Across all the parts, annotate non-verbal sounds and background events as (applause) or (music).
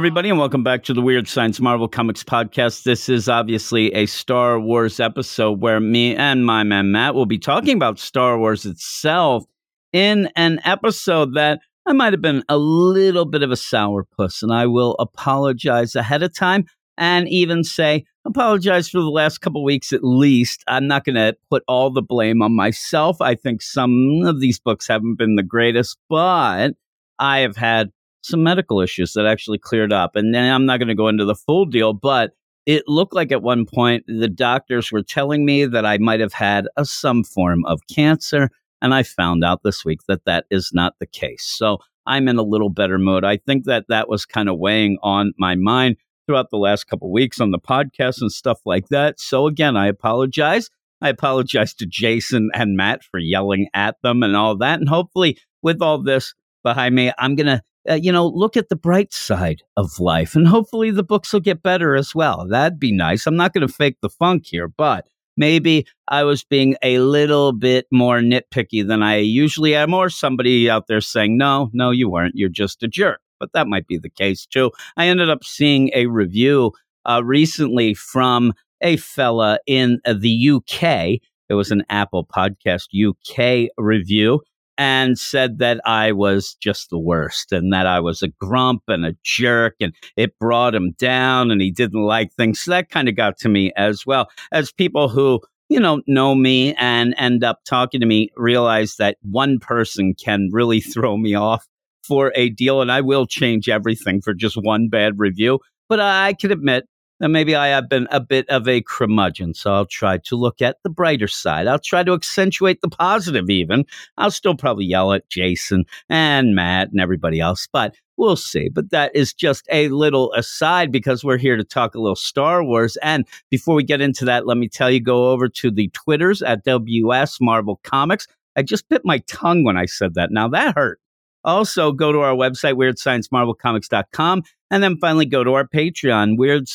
Everybody, and welcome back to the Weird Science Marvel Comics podcast. This is obviously a Star Wars episode where me and my man Matt will be talking about Star Wars itself in an episode that I might have been a little bit of a sourpuss, and I will apologize ahead of time and even say apologize for the last couple weeks at least. I'm not going to put all the blame on myself. I think some of these books haven't been the greatest, but I have had some medical issues that actually cleared up. And then I'm not going to go into the full deal, but it looked like at one point the doctors were telling me that I might have had a, some form of cancer. And I found out this week that that is not the case. So I'm in a little better mood. I think that that was kind of weighing on my mind throughout the last couple weeks on the podcast and stuff like that. So again, I apologize. I apologize to Jason and Matt for yelling at them and all that. And hopefully, with all this behind me, I'm going to uh, you know, look at the bright side of life. And hopefully the books will get better as well. That'd be nice. I'm not going to fake the funk here, but maybe I was being a little bit more nitpicky than I usually am, or somebody out there saying, no, no, you weren't. You're just a jerk. But that might be the case too. I ended up seeing a review uh, recently from a fella in the UK. It was an Apple Podcast UK review and said that I was just the worst and that I was a grump and a jerk and it brought him down and he didn't like things. So that kind of got to me as well as people who, you know, know me and end up talking to me realize that one person can really (laughs) throw me off for a deal and I will change everything for just one bad review. But I can admit and maybe I have been a bit of a curmudgeon, so I'll try to look at the brighter side. I'll try to accentuate the positive, even. I'll still probably yell at Jason and Matt and everybody else, but we'll see. But that is just a little aside because we're here to talk a little Star Wars. And before we get into that, let me tell you go over to the Twitters at WS Marvel Comics. I just bit my tongue when I said that. Now that hurt. Also, go to our website, weirdsciencemarvelcomics.com, and then finally go to our Patreon, Weird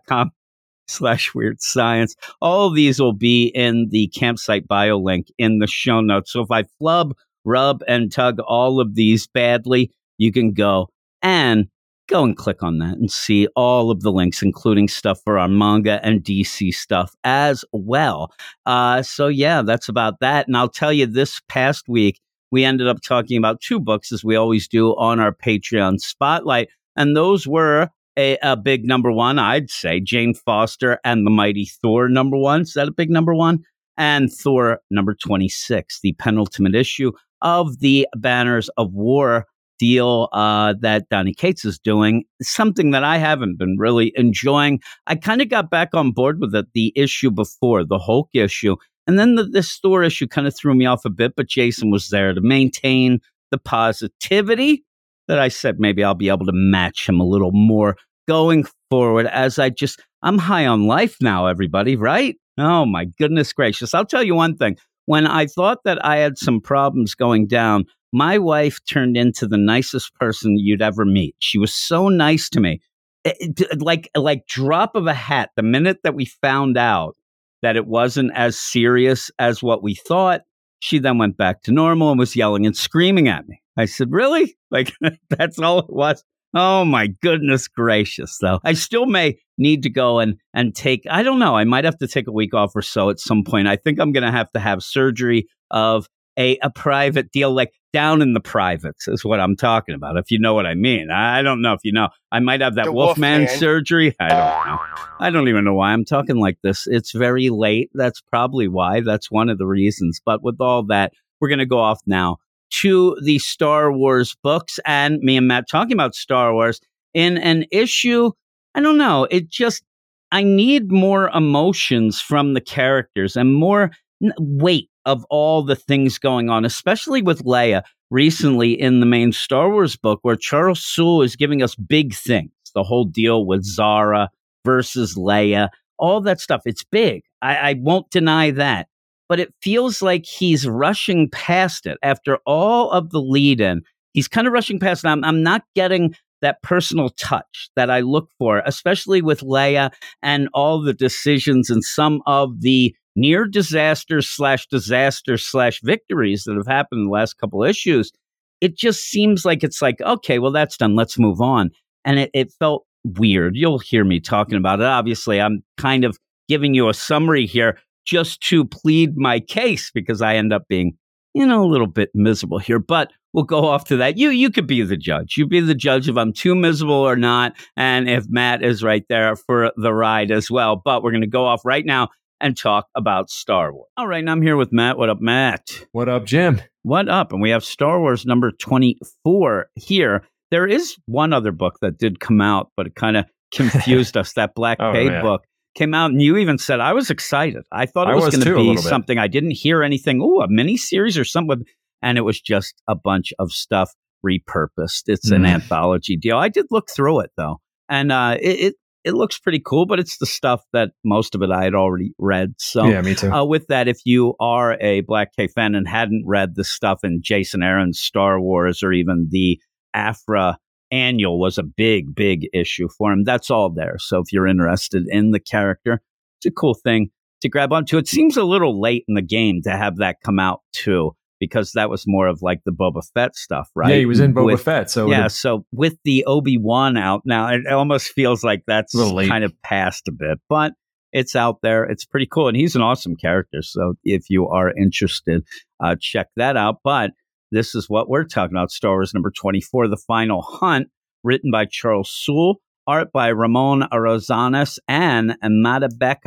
uh, (laughs) slash weird science. All these will be in the campsite bio link in the show notes. So if I flub, rub, and tug all of these badly, you can go and go and click on that and see all of the links, including stuff for our manga and DC stuff as well. Uh, so yeah, that's about that. And I'll tell you this past week, we ended up talking about two books, as we always do on our Patreon spotlight. And those were a, a big number one, I'd say Jane Foster and the Mighty Thor number one. Is that a big number one? And Thor number 26, the penultimate issue of the Banners of War deal uh, that Donny Cates is doing, something that I haven't been really enjoying. I kind of got back on board with it the issue before, the Hulk issue, and then the, this Thor issue kind of threw me off a bit, but Jason was there to maintain the positivity that I said maybe I'll be able to match him a little more going forward as I just, I'm high on life now, everybody, right? Oh my goodness gracious. I'll tell you one thing. When I thought that I had some problems going down, my wife turned into the nicest person you'd ever meet. She was so nice to me. Eh, eh, it, it, like like drop of a hat the minute that we found out that it wasn't as serious as what we thought. She then went back to normal and was yelling and screaming at me. I said, Really? (laughs) Like, (laughs) that's all it was? Oh my goodness gracious, though. I still may need to go and, and take, I don't know, I might have to take a week off or so at some point. I think I'm going to have to have surgery of a, a private deal, like down in the privates is what I'm talking about, if you know what I mean. I don't know if you know. I might have that Wolfman wolf surgery. I don't know. I don't even know why I'm talking like this. It's very late. That's probably why. That's one of the reasons. But with all that, we're going to go off now to the Star Wars books and me and Matt talking about Star Wars in an issue. I don't know. It just, I need more emotions from the characters and more weight of all the things going on, especially with Leia recently in the main Star Wars book, where Charles Soule is giving us big things. The whole deal with Zara versus Leia, all that stuff. It's big. I, I won't deny that. But it feels like he's rushing past it after all of the lead in. He's kind of rushing past it. I'm, I'm not getting that personal touch that I look for, especially with Leia and all the decisions and some of the near disasters slash disaster slash victories that have happened in the last couple issues. it just seems like it's like, okay, well, that's done. Let's move on. And it, it felt weird. You'll hear me talking about it. Obviously, I'm kind of giving you a summary here just to plead my case because I end up being, you know, a little bit miserable here. But we'll go off to that. You you could be the judge. You be the judge if I'm too miserable or not, and if Matt is right there for the ride as well. But we're going to go off right now and talk about Star Wars. All right, now I'm here with Matt. What up, Matt? What up, Jim? What up? And we have Star Wars number 24 here. There is one other book that did come out, but it kind of (laughs) confused us. That Black Oh, yeah. book came out, and you even said I was excited. I thought it was, was going to be something. I didn't hear anything. Oh, a mini series or something, and it was just a bunch of stuff repurposed. It's an Mm. anthology deal. I did look through it though, and uh, it, it it looks pretty cool. But it's the stuff that most of it I had already read. So yeah, me too. uh, with that, if you are a Black K fan and hadn't read the stuff in Jason Aaron's Star Wars or even the Aphra annual was a big, big issue for him, that's all there. So if you're interested in the character, it's a cool thing to grab onto. It seems a little late in the game to have that come out too, because that was more of like the Boba Fett stuff, right? Yeah, he was in Boba With- Fett, so yeah, so with the Obi Wan out now, it almost feels like that's A little late. kind of passed a bit, but it's out there. It's pretty cool, and he's an awesome character. So if you are interested, uh, check that out. But this is what we're talking about: Star Wars number twenty-four, The Final Hunt, written by Charles Soule, art by Ramon Rosanas and Madibek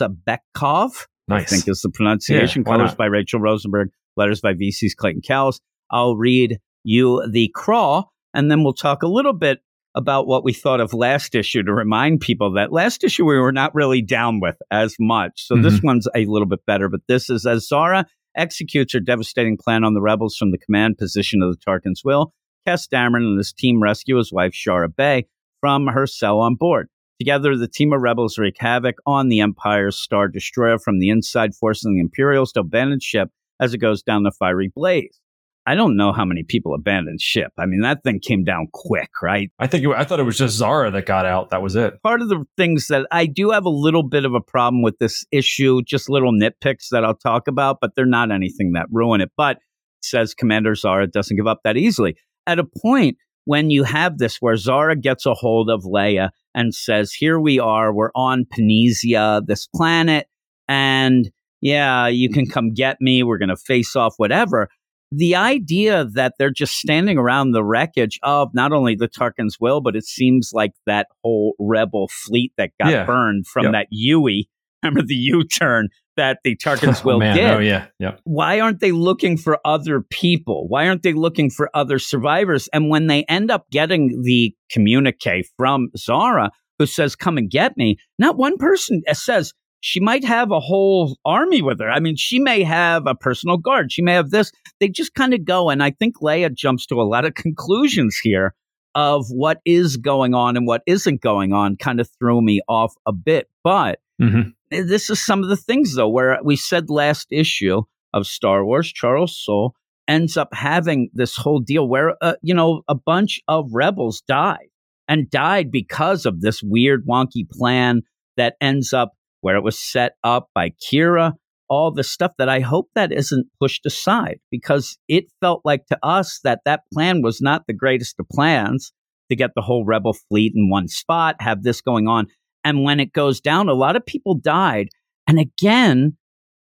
Musabekov. I nice. think is the pronunciation. Yeah, Colors by Rachelle Rosenberg, letters by VC's Clayton Cowles. I'll read you the crawl, and then we'll talk a little bit about what we thought of last issue to remind people that last issue we were not really down with as much. So this mm-hmm. one's a little bit better, but this is as Zara executes her devastating plan on the rebels from the command position of the Tarkin's will. Kes Dameron and his team rescue his wife, Shara Bey, from her cell on board. Together, the team of rebels wreak havoc on the Empire's Star Destroyer from the inside, forcing the Imperials to abandon ship as it goes down the fiery blaze. I don't know how many people abandoned ship. I mean, that thing came down quick, right? I think it, I thought it was just Zara that got out. That was it. Part of the things that I do have a little bit of a problem with this issue, just little nitpicks that I'll talk about, but they're not anything that ruin it. But it says Commander Zara doesn't give up that easily. At a point when you have this where Zara gets a hold of Leia and says, Here we are, we're on Panizia, this planet, and yeah, you can mm-hmm. come get me, we're going to face off, whatever. The idea that they're just standing around the wreckage of not only the Tarkin's will, but it seems like that whole rebel fleet that got Yeah. burned from Yep. that Yui, (laughs) remember the U turn that the Tarkin's (laughs) oh, will oh, man. did Oh yeah. Yep. why aren't they looking for other people? Why aren't they looking for other survivors? And when they end up getting the communique from Zara, who says, Come and get me, not one person uh, says she might have a whole army with her. I mean, she may have a personal guard, she may have this. They just kind of go. And I think Leia jumps to a lot of conclusions here of what is going on and what isn't going on, kind of threw me off a bit. But Mhm. this is some of the things though where we said last issue of Star Wars, Charles Soule ends up having this whole deal where uh, you know a bunch of rebels died and died because of this weird wonky plan that ends up where it was set up by Kira all the stuff that I hope that isn't pushed aside because it felt like to us that that plan was not the greatest of plans to get the whole rebel fleet in one spot, have this going on. And when it goes down, a lot of people died. And again,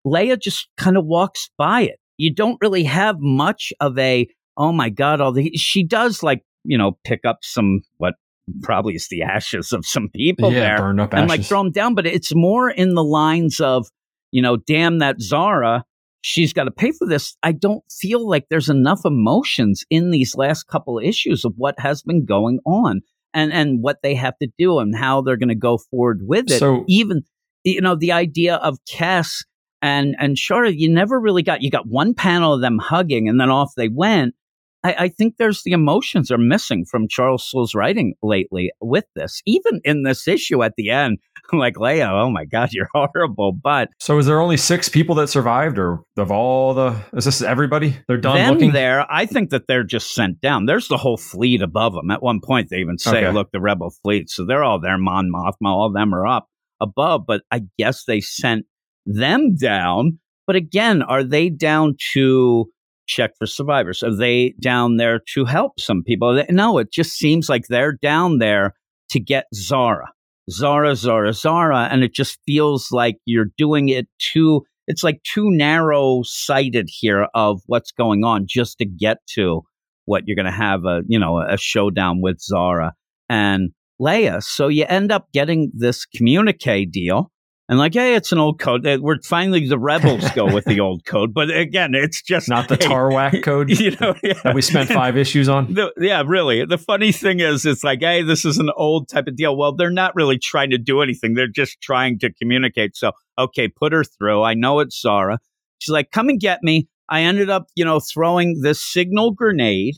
Leia just kind of walks by it. You don't really have much of a, oh my God, all the, she does like, you know, pick up some, what probably is the (laughs) ashes of some people yeah. there Burned up ashes. and like throw them down. But it's more in the lines of, you know, damn that Zara, she's got to pay for this. I don't feel like there's enough emotions in these last couple issues of what has been going on and and what they have to do and how they're going to go forward with it. So- even you know the idea of Kes and and Shara, you never really got. You got one panel of them hugging, and then off they went. I, I think there's the emotions are missing from Charles Soule's writing lately with this. Even in this issue at the end, I'm (laughs) like Leia, oh my god, (laughs) you're horrible. But So is there only six people that survived, or of all the? Is this everybody? They're done them looking. there, I think that they're just sent down. There's the whole fleet above them. At one point, they even say, Okay. "Look, the rebel fleet." So they're all there. Mon Mothma, all of them are up above. But I guess they sent them down. But again, are they down to check for survivors. Are they down there to help some people? No, it just seems like they're down there to get Zara. Zara, Zara, Zara. And it just feels like you're doing it too, it's like too narrow sighted here of what's going on just to get to what you're going to have a, you know, a showdown with Zara and Leia. So you end up getting this communique deal and like, hey, it's an old code. We're finally the rebels go with the (laughs) old code, but again, it's just not the hey, Tarwac (laughs) code. You know, yeah. that we spent five issues on. (laughs) The, yeah, really. The funny thing is, it's like, hey, this is an old type of deal. Well, they're not really trying to do anything. They're just trying to communicate. So, okay, put her through. I know it's Zara. She's like, come and get me. I ended up, you know, throwing this signal grenade.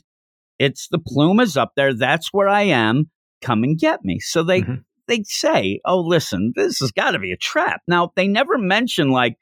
It's the plume is up there. That's where I am. Come and get me. So they mm-hmm they say, oh, listen, this has got to be a trap. Now, they never mention like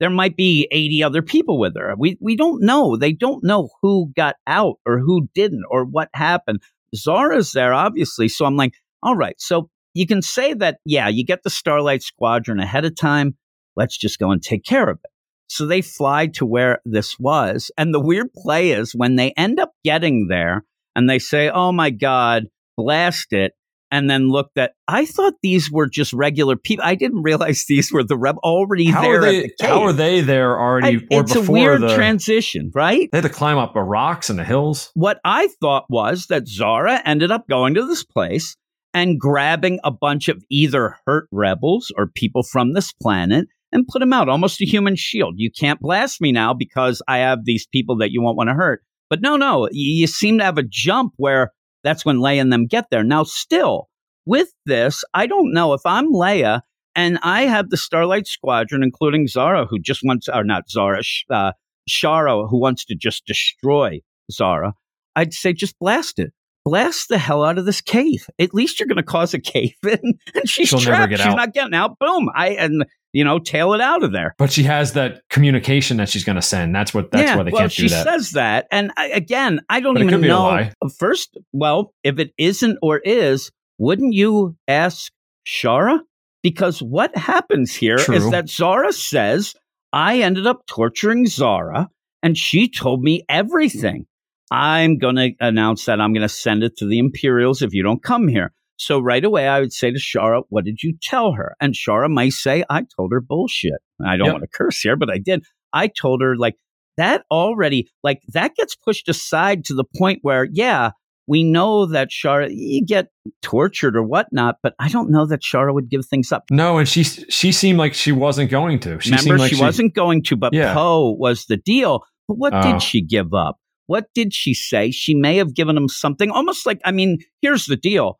there might be 80 other people with her. We, we don't know. They don't know who got out or who didn't or what happened. Zara's there, obviously. So I'm like, all right. So you can say that, yeah, you get the Starlight Squadron ahead of time. Let's just go and take care of it. So they fly to where this was. And the weird play is when they end up getting there and they say, oh my God, blast it and then looked at. I thought these were just regular people. I didn't realize these were the reb already how there. Are they, the how are they there already? I, it's a weird the, transition, right? They had to climb up the rocks and the hills. What I thought was that Zara ended up going to this place and grabbing a bunch of either hurt rebels or people from this planet and put them out, almost a human shield. You can't blast me now because I have these people that you won't want to hurt. But no, no, you seem to have a jump where that's when Leia and them get there. Now, still, with this, I don't know if I'm Leia and I have the Starlight Squadron, including Zara, who just wants, or not Zara, uh, Shara, who wants to just destroy Zara. I'd say just blast it. Blast the hell out of this cave. At least you're going to cause a cave in, and (laughs) she's She'll trapped. She's out. not getting out. Boom. I and you know, tail it out of there. But she has that communication that she's going to send. That's what. That's yeah, why they well, can't do that. She says that, and I, again, I don't but even know. First, well, if it isn't or is, wouldn't you ask Shara? Because what happens here True. is that Zara says I ended up torturing Zara, and she told me everything. I'm going to announce that I'm going to send it to the Imperials if you don't come here. So right away, I would say to Shara, What did you tell her? And Shara might say, I told her bullshit. I don't yep. want to curse here, but I did. I told her, like, that already, like, that gets pushed aside to the point where, yeah, we know that Shara, you get tortured or whatnot, but I don't know that Shara would give things up. No, and she she seemed like she wasn't going to. She Remember, like she, she, wasn't going to, but yeah. Poe was the deal. But what did oh. she give up? What did she say? She may have given him something almost like, I mean, here's the deal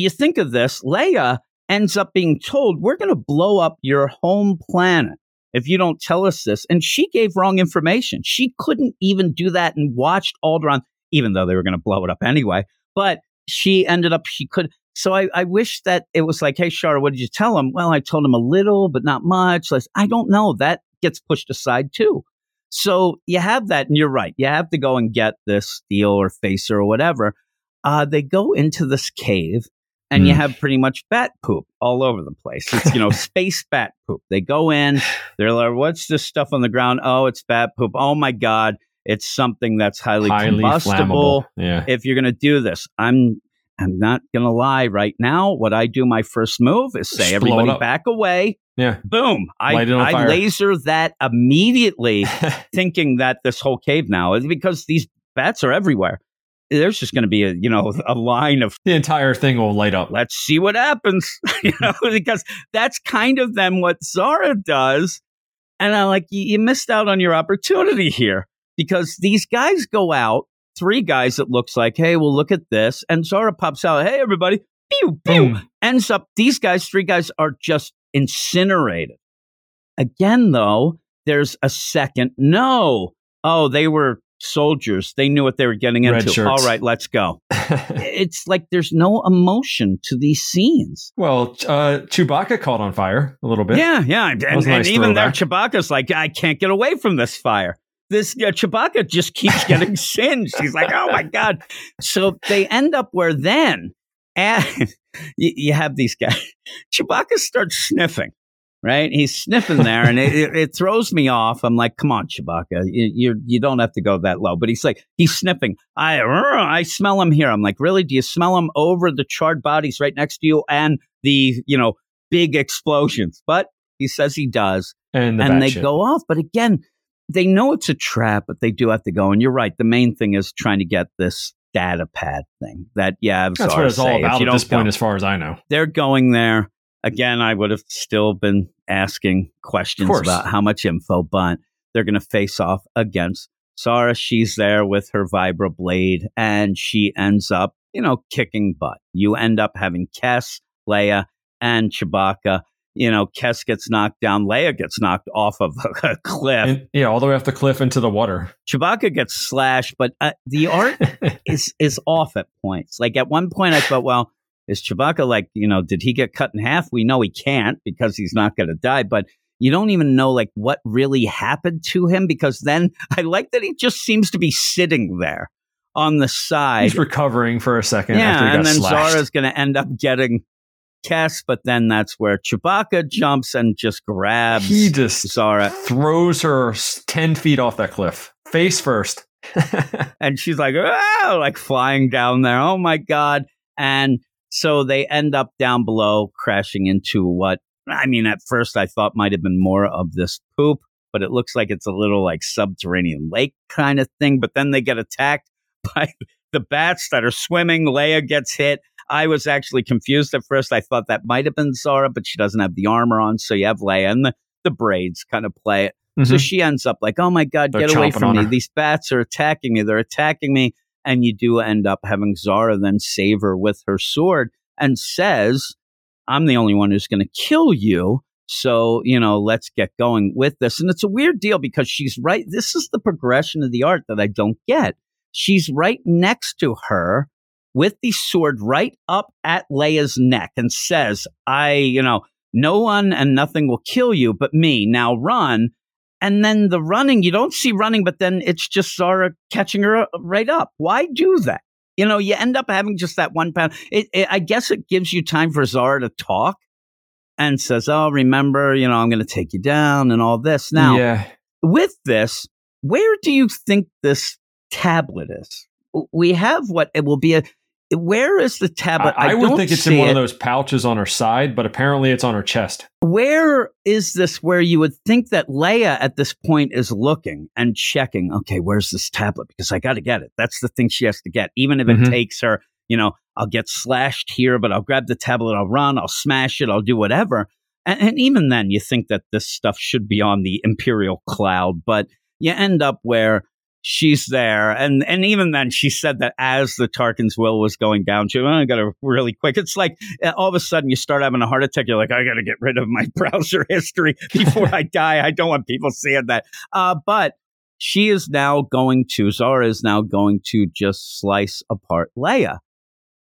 you think of this, Leia ends up being told, We're going to blow up your home planet if you don't tell us this. And she gave wrong information. She couldn't even do that and watched Alderaan, even though they were going to blow it up anyway. But she ended up, she could. So I, I wish that it was like, hey, Shara, what did you tell him? Well, I told him a little, but not much. Like, I don't know. That gets pushed aside too. So you have that, and you're right. You have to go and get this deal or facer or whatever. Uh, they go into this cave and mm. you have pretty much bat poop all over the place. It's, you know, (laughs) space bat poop. They go in, they're like, what's this stuff on the ground? Oh, it's bat poop. Oh my God. It's something that's highly, highly combustible. Yeah. If you're going to do this, I'm, I'm not going to lie right now. What I do my first move is say, Just everybody back away. Yeah. Boom. I, I laser that immediately (laughs) thinking that this whole cave now is because these bats are everywhere there's just going to be a you know a line of the entire thing will light up. Let's see what happens, (laughs) you mm-hmm. know, because that's kind of then what Zara does. And I'm like, you, missed out on your opportunity here because these guys go out, three guys. It looks like, hey, well, look at this, and Zara pops out, hey, everybody, pew pew. Boom. Ends up, these guys, three guys, are just incinerated. Again, though, there's a second no. Oh, they were soldiers. They knew what they were getting into. All right, let's go. (laughs) it's like there's no emotion to these scenes. Well, uh, Chewbacca caught on fire a little bit. Yeah, yeah. And, and, nice even there, Chewbacca's like, I can't get away from this fire. This uh, Chewbacca just keeps (laughs) getting singed. He's like, oh my God. So they end up where then, and (laughs) you, you have these guys. Chewbacca starts sniffing right? He's sniffing there, and it, it, it throws me off. I'm like, come on, Chewbacca, you, you you don't have to go that low. But he's like, he's sniffing. I I smell him here. I'm like, really? Do you smell him over the charred bodies right next to you and the you know big explosions? But he says he does, And, the and they shit. go off. But again, they know it's a trap, but they do have to go. And you're right. The main thing is trying to get this data pad thing. That yeah, I'm That's what it's all about at this go- point, as far as I know. they're going there again. I would have still been asking questions about how much info, but they're going to face off against Zara. She's there with her vibroblade, and she ends up, you know, kicking butt. You end up having Kes, Leia, and Chewbacca. You know, Kes gets knocked down. Leia gets knocked off of (laughs) a cliff. And, yeah, all the way off the cliff into the water. Chewbacca gets slashed, but uh, the art (laughs) is is off at points. Like at one point, I thought, well, is Chewbacca like you know, did he get cut in half? We know he can't because he's not going to die, but you don't even know like what really happened to him because then (laughs) I like that he just seems to be sitting there on the side. He's recovering for a second after he yeah, and then slashed. Zara's going to end up getting Kes, but then that's where Chewbacca jumps and just grabs he just Zara. throws her 10 feet off that cliff, face first. (laughs) and she's like, oh, like flying down there. Oh my God. And so they end up down below crashing into what I mean, at first I thought might have been more of this poop, but it looks like it's a little like subterranean lake kind of thing. But then they get attacked (laughs) by the bats that are swimming. Leia gets hit. I was actually confused at first. I thought that might have been Zara, but she doesn't have the armor on. So you have Leia and the, the braids kind of play it. So Mhm. she ends up like, oh my God, They're get away from me. her. These bats are attacking me. They're attacking me. And you do end up having Zara then save her with her sword and says, I'm the only one who's going to kill you. So, you know, let's get going with this. And it's a weird deal because she's right. This is the progression of the art that I don't get. She's right next to her with the sword right up at Leia's neck and says, I, you know, no one and nothing will kill you but me. Now run. And then the running, you don't see running, but then it's just Zara catching her uh, right up. Why do that? You know, you end up having just that one pound. It, it, I guess it gives you time for Zara to talk and says, Oh, remember, you know, I'm going to take you down and all this. Now, yeah. with this, where do you think this tablet is? We have what it will be a. Where is the I, tablet? I would think it's in one it. of those pouches on her side, but apparently it's on her chest. where is this where you would think that Leia at this point is looking and checking, okay, where's this tablet? Because I got to get it. That's the thing she has to get. Even if it Mhm. takes her, you know, I'll get slashed here, but I'll grab the tablet, I'll run, I'll smash it, I'll do whatever. And, and even then, you think that this stuff should be on the Imperial cloud, but you end up where she's there. And, and even then, she said that as the Tarkin's will was going down, she, oh, I got to really quick. It's like uh, all of a sudden you start having a heart attack. You're like, I got to get rid of my (laughs) browser history before I (laughs) die. I don't want people seeing that. Uh, but she is now going to, Zara is now going to just slice apart Leia.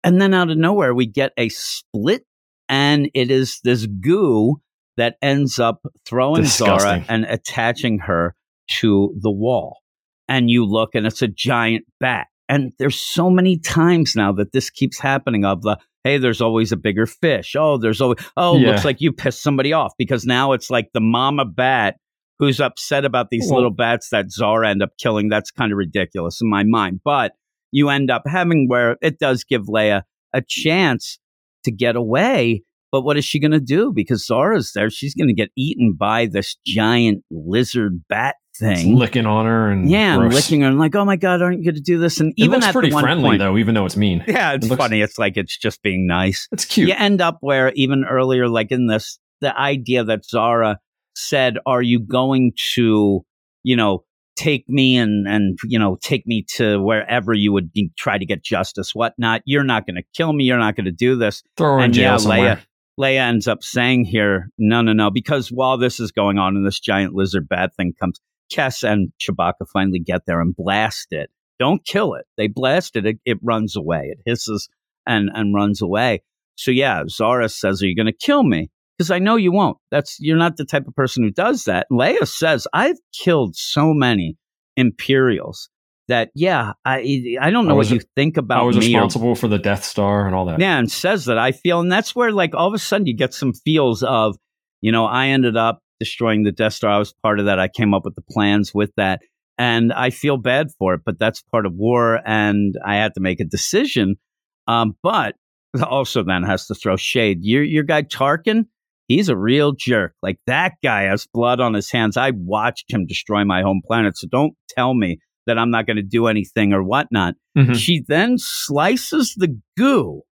And then out of nowhere, we get a split, and it is this goo that ends up throwing Zara and attaching her to the wall. And you look, and it's a giant bat. And there's so many times now that this keeps happening of the, hey, there's always a bigger fish. Oh, there's always, oh, Yeah. looks like you pissed somebody off because now it's like the mama bat who's upset about these Well- little bats that Zara end up killing. That's kind of ridiculous in my mind. But you end up having where it does give Leia a chance to get away. But what is she going to do? Because Zara's there. She's going to get eaten by this giant lizard bat thing. licking on her and yeah, and gross. licking her and like, oh my God, aren't you going to do this? And It even looks at pretty friendly point, though, even though it's mean. (laughs) yeah, it's It looks- funny. It's like it's just being nice. It's cute. You end up where even earlier, like in this, the idea that Zara said, "Are you going to, you know, take me and and you know take me to wherever you would try to get justice, whatnot? You're not going to kill me. You're not going to do this." Throw her in jail yeah, somewhere. Leia, Leia ends up saying here, "No, no, no," because while this is going on and this giant lizard bad thing comes, Kes and Chewbacca finally get there and blast it. Don't kill it. They blast it. It, it runs away. It hisses and and runs away. So yeah, Zara says, "Are you going to kill me?" Because I know you won't. That's you're not the type of person who does that. Leia says, "I've killed so many Imperials that yeah, I I don't know I what you think about I was me or responsible for the Death Star and all that. yeah, and says that I feel, and that's where like all of a sudden you get some feels of you know, I ended up destroying the Death Star. I was part of that. I came up with the plans with that. And I feel bad for it, but that's part of war. And I had to make a decision. Um, but (laughs) also then has to throw shade. Your, your guy Tarkin, he's a real jerk. Like that guy has blood on his hands. I watched him destroy my home planet. So don't tell me that I'm not going to do anything or whatnot. Mhm. She then slices the goo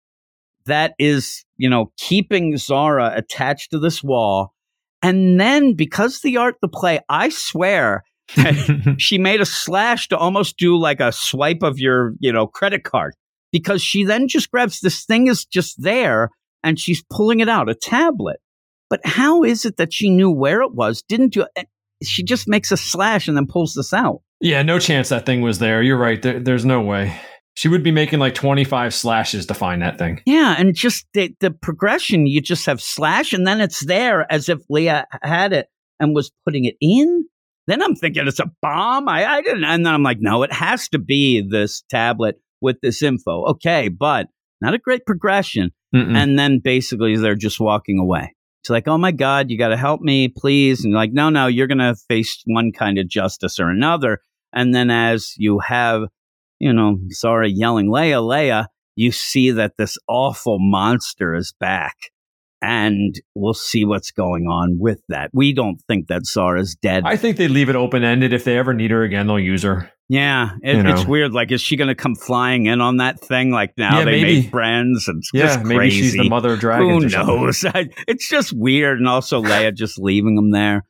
that is, you know, keeping Zara attached to this wall. And then because the art, the play, I swear (laughs) she made a slash to almost do like a swipe of your, you know, credit card because she then just grabs this thing is just there and she's pulling it out, a tablet. But how is it that she knew where it was? Didn't do it? She just makes a slash and then pulls this out. yeah, no chance that thing was there. You're right. There, there's no way. She would be making like 25 slashes to find that thing. Yeah, and just the, the progression, you just have slash and then it's there as if Leia had it and was putting it in. Then I'm thinking it's a bomb. I, I didn't, and then I'm like, no, it has to be this tablet with this info. Okay, but not a great progression. Mm-mm. And then basically they're just walking away. It's like, oh my God, you got to help me, please. And like, no, no, you're going to face one kind of justice or another. And then as you have, you know, sorry, yelling, Leia, Leia, you see that this awful monster is back. And we'll see what's going on with that. We don't think that Zara's dead. I think they leave it open ended. If they ever need her again, they'll use her. yeah, it, You know. it's weird. Like, is she going to come flying in on that thing? Like now Yeah, they maybe. made friends and it's Yeah, maybe she's the mother of Who dragons. something. knows? I, (laughs) it's just weird, and also Leia just leaving them there.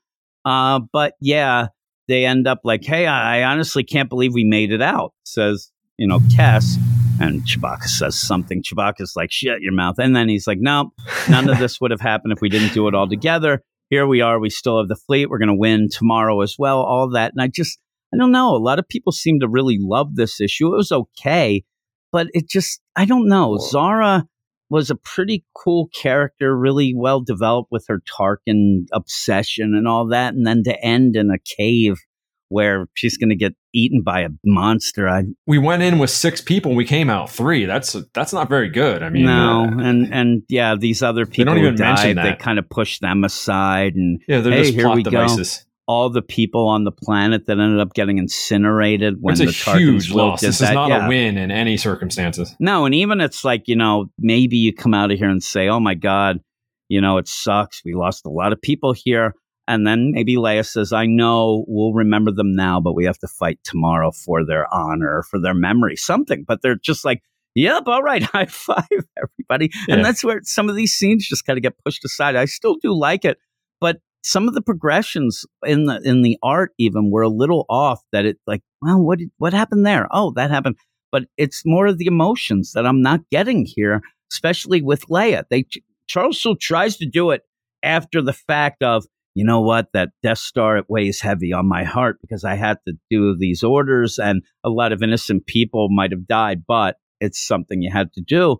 Uh, but yeah, they end up like, "Hey, I, honestly can't believe we made it out." Says you know Kes, and Chewbacca says something. Chewbacca's like, "Shut your mouth," and then he's like, "No, none of this would have happened if we didn't do it all together." Here we are. We still have the fleet. We're going to win tomorrow as well. All that, and I just, I don't know. A lot of people seem to really love this issue. It was okay, but it just, I don't know. Zara was a pretty cool character, really well developed with her Tarkin obsession and all that, and then to end in a cave where she's going to get eaten by a monster. I We went in with six people. We came out three. That's that's not very good. I mean, no, uh, and and yeah, these other people don't who even mention died, they kind of push them aside, and yeah, they're Hey, just plot we go. All the people on the planet that ended up getting incinerated when It's a the huge loss. This that. is not yeah. a win in any circumstances. No, and even it's like, you know, maybe you come out of here and say, oh my God, you know, it sucks. We lost a lot of people here. And then maybe Leia says, I know we'll remember them now, but we have to fight tomorrow for their honor, for their memory, something. But they're just like, yep, all right, (laughs) high five, everybody. Yeah. And that's where some of these scenes just kind of get pushed aside. I still do like it, but some of the progressions in the in the art even were a little off that it like, well, what what happened there? Oh, that happened but it's more of the emotions that I'm not getting here, especially with Leia. They Charles still tries to do it after the fact of, you know what, that Death Star it weighs heavy on my heart because I had to do these orders and a lot of innocent people might have died, but it's something you had to do.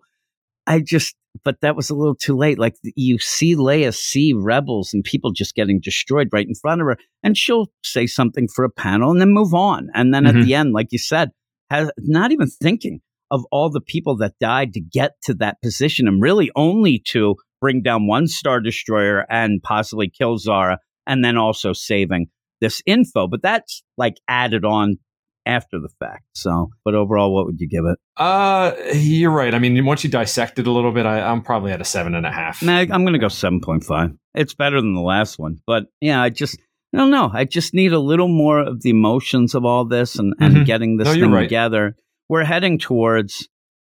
I just but that was a little too late. Like you see Leia see rebels and people just getting destroyed right in front of her, and she'll say something for a panel and then move on. And then Mhm. at the end, like you said, has not even thinking of all the people that died to get to that position and really only to bring down one star destroyer and possibly kill Zara and then also saving this info but that's like added on after the fact so but overall what would you give it Uh, you're right. I mean, once you dissect it a little bit, I, I'm probably at a seven and a half. nah, i'm gonna go 7.5 it's better than the last one but yeah i just I don't know. I just need a little more of the emotions of all this and, and Mhm. getting this No, thing right. together. We're heading towards,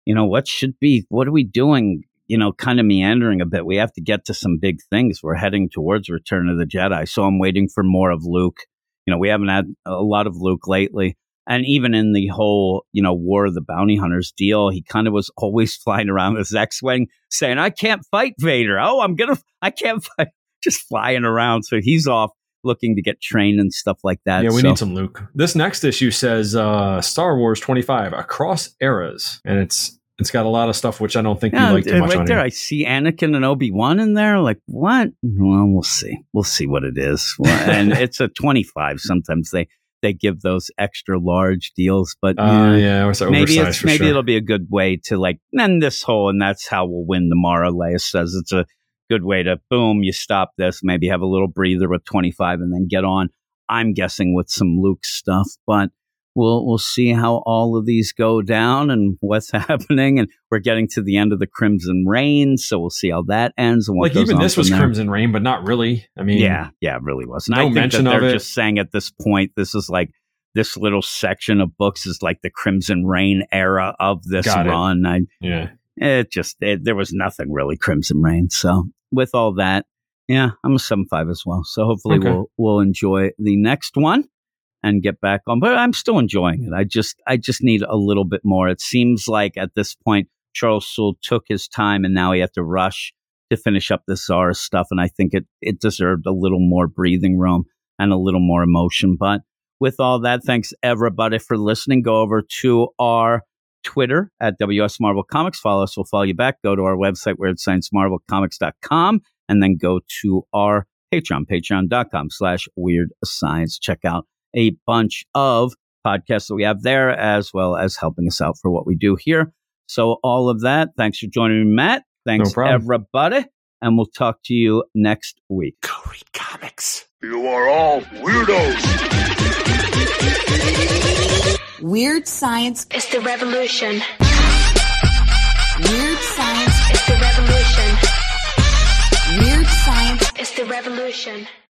you know, what should be, what are we doing? You know, kind of meandering a bit. We have to get to some big things. We're heading towards Return of the Jedi. So I'm waiting for more of Luke. You know, we haven't had a lot of Luke lately. And even in the whole, you know, War of the Bounty Hunters deal, he kind of was always (laughs) flying around with his X-wing, saying, "I can't fight Vader. Oh, I'm gonna, I can't (laughs) fight." Just flying around. So he's off looking to get trained and stuff like that. yeah, we So- need some Luke. This next issue says uh, Star Wars 25 Across Eras, and it's it's got a lot of stuff which I don't think Yeah, you like too much right on there, here. I see Anakin and Obi Wan in there. Like what? Well, we'll see. We'll see what it is. Well, and (laughs) it's a twenty-five. Sometimes they they give those extra large deals, but Uh, yeah, yeah, maybe it's maybe sure. it'll be a good way to like end this whole, and that's how we'll win tomorrow. Leia says it's a good way to boom, you stop this, maybe have a little breather with 25 and then get on. I'm guessing with some Luke stuff, but we'll we'll see how all of these go down and (laughs) what's (laughs) happening. And we're getting to the end of the Crimson Rain, so we'll see how that ends. And like even this was there. Crimson Rain, but not really. I mean, yeah, yeah, it really was. And no I think mention that they're of it. just saying at this point, this is like this little section of books is like the Crimson Rain era of this Got run. It. I, yeah, it just it, there was nothing really Crimson Rain. So with all that, yeah, I'm a seven five as well. So hopefully okay. we'll we'll enjoy the next one and get back on. But I'm still enjoying it. I just I just need a little bit more. It seems like at this point Charles Soule took his time and now he had to rush to finish up the Zara stuff. And I think it it deserved a little more breathing room and a little more emotion. But with all that, thanks everybody for listening. Go over to our Twitter at WS Marvel Comics. Follow us, we'll follow you back. Go to our website, weirdsciencemarvelcomics.com, and then go to our Patreon, patreon.com slash weird science. Check out a bunch of podcasts that we have there, as well as helping us out for what we do here. So, all of that. Thanks for joining me, Matt. Thanks, no everybody. And we'll talk to you next week. Go read comics. You are all weirdos. Weird science is the revolution. Weird science is the revolution. Weird science is the revolution.